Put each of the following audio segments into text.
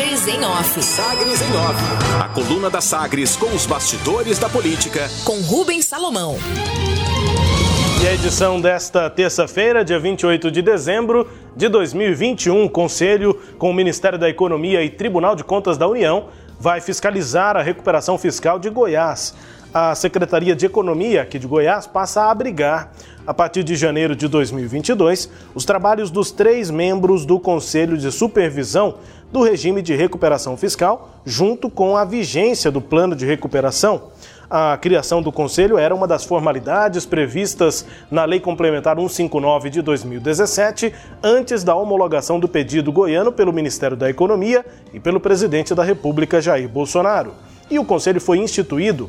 Sagres em Off. Sagres em Off. A coluna da Sagres com os bastidores da política. Com Rubens Salomão. E a edição desta terça-feira, dia 28 de dezembro de 2021, Conselho com o Ministério da Economia e Tribunal de Contas da União vai fiscalizar a recuperação fiscal de Goiás. A Secretaria de Economia aqui de Goiás passa a abrigar a partir de janeiro de 2022, os trabalhos dos três membros do Conselho de Supervisão do Regime de Recuperação Fiscal, junto com a vigência do Plano de Recuperação. A criação do Conselho era uma das formalidades previstas na Lei Complementar 159 de 2017, antes da homologação do pedido goiano pelo Ministério da Economia e pelo presidente da República, Jair Bolsonaro. E o Conselho foi instituído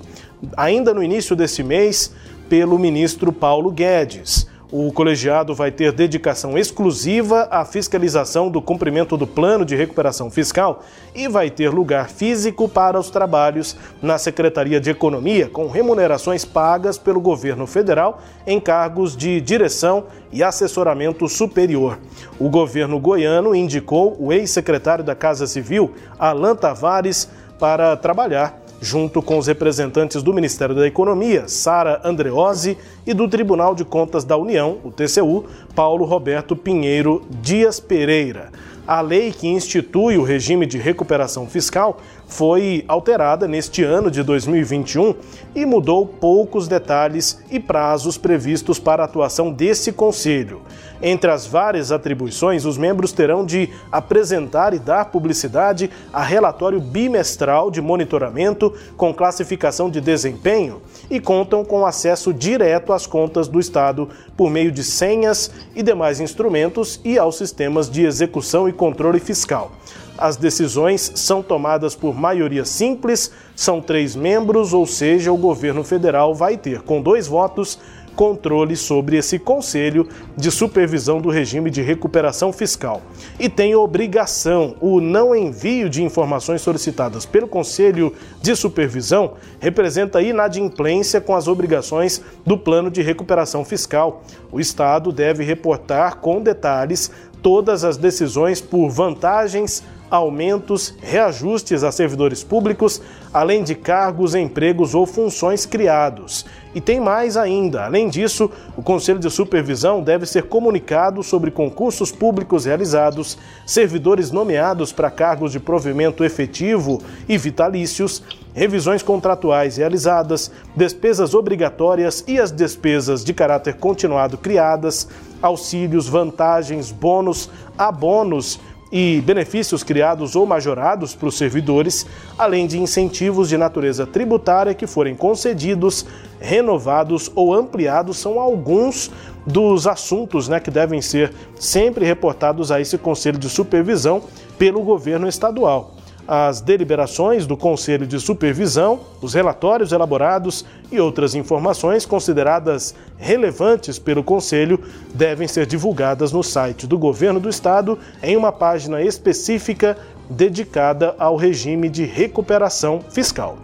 ainda no início desse mês pelo ministro Paulo Guedes. O colegiado vai ter dedicação exclusiva à fiscalização do cumprimento do plano de recuperação fiscal e vai ter lugar físico para os trabalhos na Secretaria de Economia, com remunerações pagas pelo governo federal em cargos de direção e assessoramento superior. O governo goiano indicou o ex-secretário da Casa Civil, Alan Tavares, para trabalhar junto com os representantes do Ministério da Economia, Sara Andreozzi, e do Tribunal de Contas da União, o TCU, Paulo Roberto Pinheiro Dias Pereira. A lei que institui o regime de recuperação fiscal foi alterada neste ano de 2021 e mudou poucos detalhes e prazos previstos para a atuação desse conselho. Entre as várias atribuições, os membros terão de apresentar e dar publicidade a relatório bimestral de monitoramento com classificação de desempenho e contam com acesso direto às contas do Estado por meio de senhas e demais instrumentos e aos sistemas de execução e controle fiscal. As decisões são tomadas por maioria simples, são três membros, ou seja, o governo federal vai ter, com dois votos, controle sobre esse Conselho de Supervisão do Regime de Recuperação Fiscal. E tem obrigação, o não envio de informações solicitadas pelo Conselho de Supervisão representa inadimplência com as obrigações do Plano de Recuperação Fiscal. O Estado deve reportar com detalhes todas as decisões por vantagens aumentos, reajustes a servidores públicos, além de cargos, empregos ou funções criados. E tem mais ainda. Além disso, o Conselho de Supervisão deve ser comunicado sobre concursos públicos realizados, servidores nomeados para cargos de provimento efetivo e vitalícios, revisões contratuais realizadas, despesas obrigatórias e as despesas de caráter continuado criadas, auxílios, vantagens, bônus, abonos e benefícios criados ou majorados para os servidores, além de incentivos de natureza tributária que forem concedidos, renovados ou ampliados, são alguns dos assuntos né, que devem ser sempre reportados a esse Conselho de Supervisão pelo governo estadual as deliberações do Conselho de Supervisão, os relatórios elaborados e outras informações consideradas relevantes pelo Conselho devem ser divulgadas no site do Governo do Estado em uma página específica dedicada ao regime de recuperação fiscal.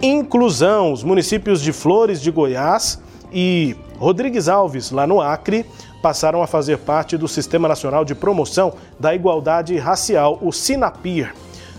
Inclusão: os municípios de Flores de Goiás e Rodrigues Alves, lá no Acre, passaram a fazer parte do Sistema Nacional de Promoção da Igualdade Racial, o SINAPIR.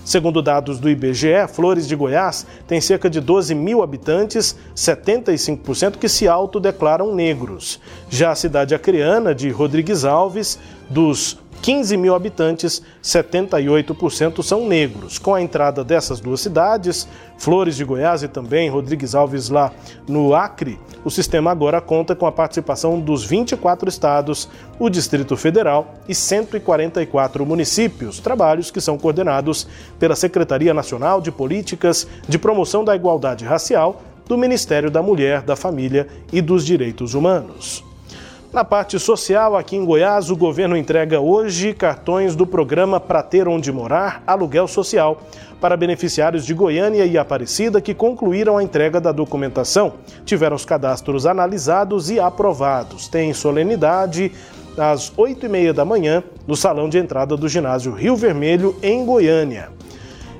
Segundo dados do IBGE, Flores de Goiás tem cerca de 12 mil habitantes, 75% que se autodeclaram negros. Já a cidade acreana de Rodrigues Alves, dos 15 mil habitantes, 78% são negros. Com a entrada dessas duas cidades, Flores de Goiás e também Rodrigues Alves lá no Acre, o sistema agora conta com a participação dos 24 estados, o Distrito Federal e 144 municípios, trabalhos que são coordenados pela Secretaria Nacional de Políticas de Promoção da Igualdade Racial do Ministério da Mulher, da Família e dos Direitos Humanos. Na parte social, aqui em Goiás, o governo entrega hoje cartões do programa Pra Ter Onde Morar, Aluguel Social, para beneficiários de Goiânia e Aparecida que concluíram a entrega da documentação, tiveram os cadastros analisados e aprovados. Tem solenidade às 8h30 da manhã no salão de entrada do ginásio Rio Vermelho, em Goiânia.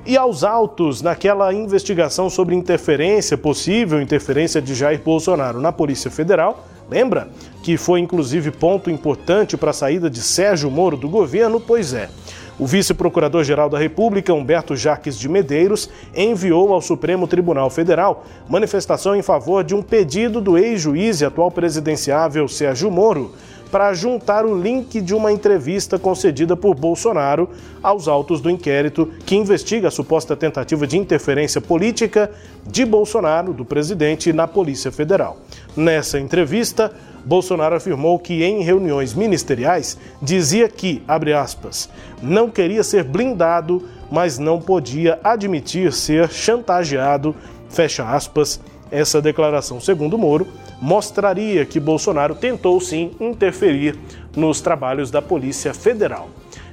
E aos autos naquela investigação sobre interferência, possível interferência de Jair Bolsonaro na Polícia Federal, lembra? que foi inclusive ponto importante para a saída de Sérgio Moro do governo, pois é. O vice-procurador-geral da República, Humberto Jaques de Medeiros, enviou ao Supremo Tribunal Federal manifestação em favor de um pedido do ex-juiz e atual presidenciável Sérgio Moro para juntar o link de uma entrevista concedida por Bolsonaro aos autos do inquérito que investiga a suposta tentativa de interferência política de Bolsonaro, do presidente, na Polícia Federal. Nessa entrevista, Bolsonaro afirmou que em reuniões ministeriais dizia que, abre aspas, não queria ser blindado, mas não podia admitir ser chantageado, fecha aspas. Essa declaração, segundo Moro, mostraria que Bolsonaro tentou sim interferir nos trabalhos da Polícia Federal.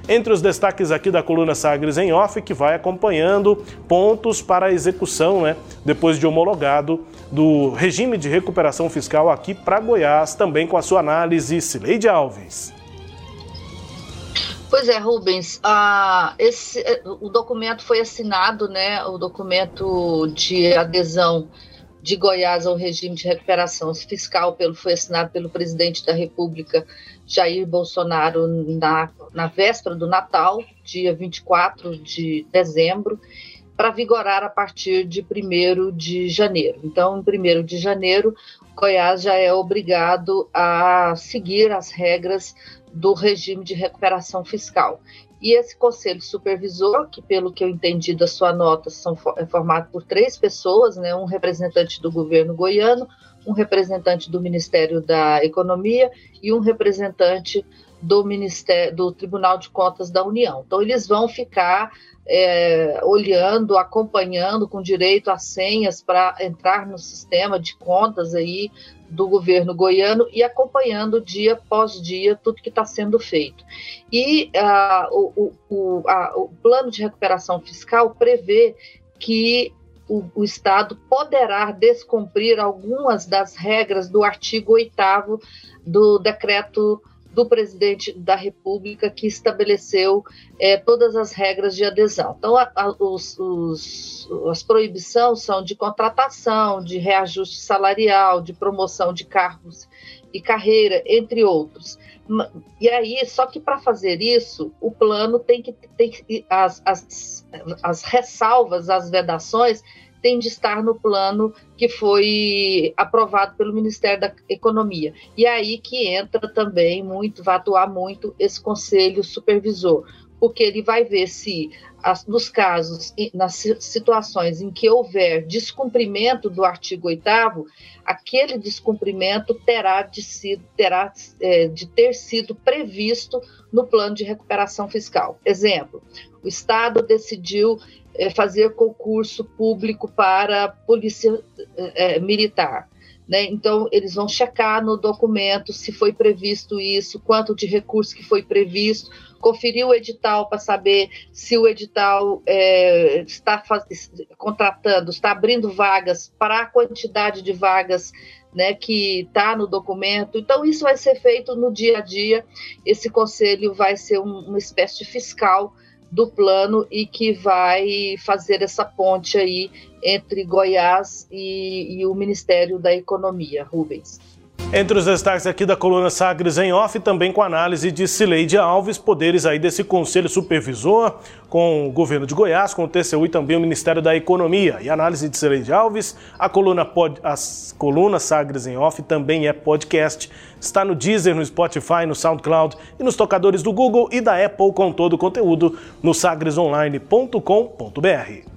Entre os destaques aqui da coluna Sagres em Off, que vai acompanhando pontos para a execução, né, depois de homologado, do regime de recuperação fiscal aqui para Goiás, também com a sua análise, Cileide Alves. Pois é, Rubens, esse, o documento foi assinado, né, o documento de adesão de Goiás ao regime de recuperação fiscal pelo, foi assinado pelo presidente da República, Jair Bolsonaro, na, na véspera do Natal, dia 24 de dezembro, para vigorar a partir de 1 de janeiro. Então, em 1 de janeiro, Goiás já é obrigado a seguir as regras do regime de recuperação fiscal. E esse conselho supervisor, que pelo que eu entendi da sua nota, são, é formado por três pessoas, né, um representante do governo goiano, um representante do Ministério da Economia e um representante do Ministério do Tribunal de Contas da União. Então eles vão ficar é, olhando, acompanhando com direito a senhas para entrar no sistema de contas aí do governo goiano e acompanhando dia após dia tudo que está sendo feito. E uh, o, o, a, o plano de recuperação fiscal prevê que o, o, Estado poderá descumprir algumas das regras do artigo 8 do decreto do presidente da República que estabeleceu é, todas as regras de adesão. Então, a, a, os, os, as proibições são de contratação, de reajuste salarial, de promoção de cargos e carreira, entre outros. E aí, só que para fazer isso, o plano tem que ter as, as, as ressalvas, as vedações tem de estar no plano que foi aprovado pelo Ministério da Economia. E é aí que entra também muito, vai atuar muito esse conselho supervisor, porque ele vai ver se, nos casos, nas situações em que houver descumprimento do artigo 8 aquele descumprimento terá de, sido, terá, é, de ter sido previsto no plano de recuperação fiscal. Exemplo, o Estado decidiu é, fazer concurso público para polícia é, militar. Né? Então, eles vão checar no documento se foi previsto isso, quanto de recurso que foi previsto, conferir o edital para saber se o edital é, está faz... contratando, está abrindo vagas para a quantidade de vagas né, que está no documento. Então, isso vai ser feito no dia a dia. Esse conselho vai ser um, uma espécie de fiscal do plano e que vai fazer essa ponte aí entre Goiás e, e o Ministério da Economia, Rubens. Entre os destaques aqui da coluna Sagres em off, também com análise de Cileide Alves, poderes aí desse conselho supervisor, com o governo de Goiás, com o TCU e também o Ministério da Economia. E análise de Cileide Alves, a coluna pod, as colunas Sagres em off também é podcast. Está no Deezer, no Spotify, no SoundCloud e nos tocadores do Google e da Apple com todo o conteúdo no sagresonline.com.br.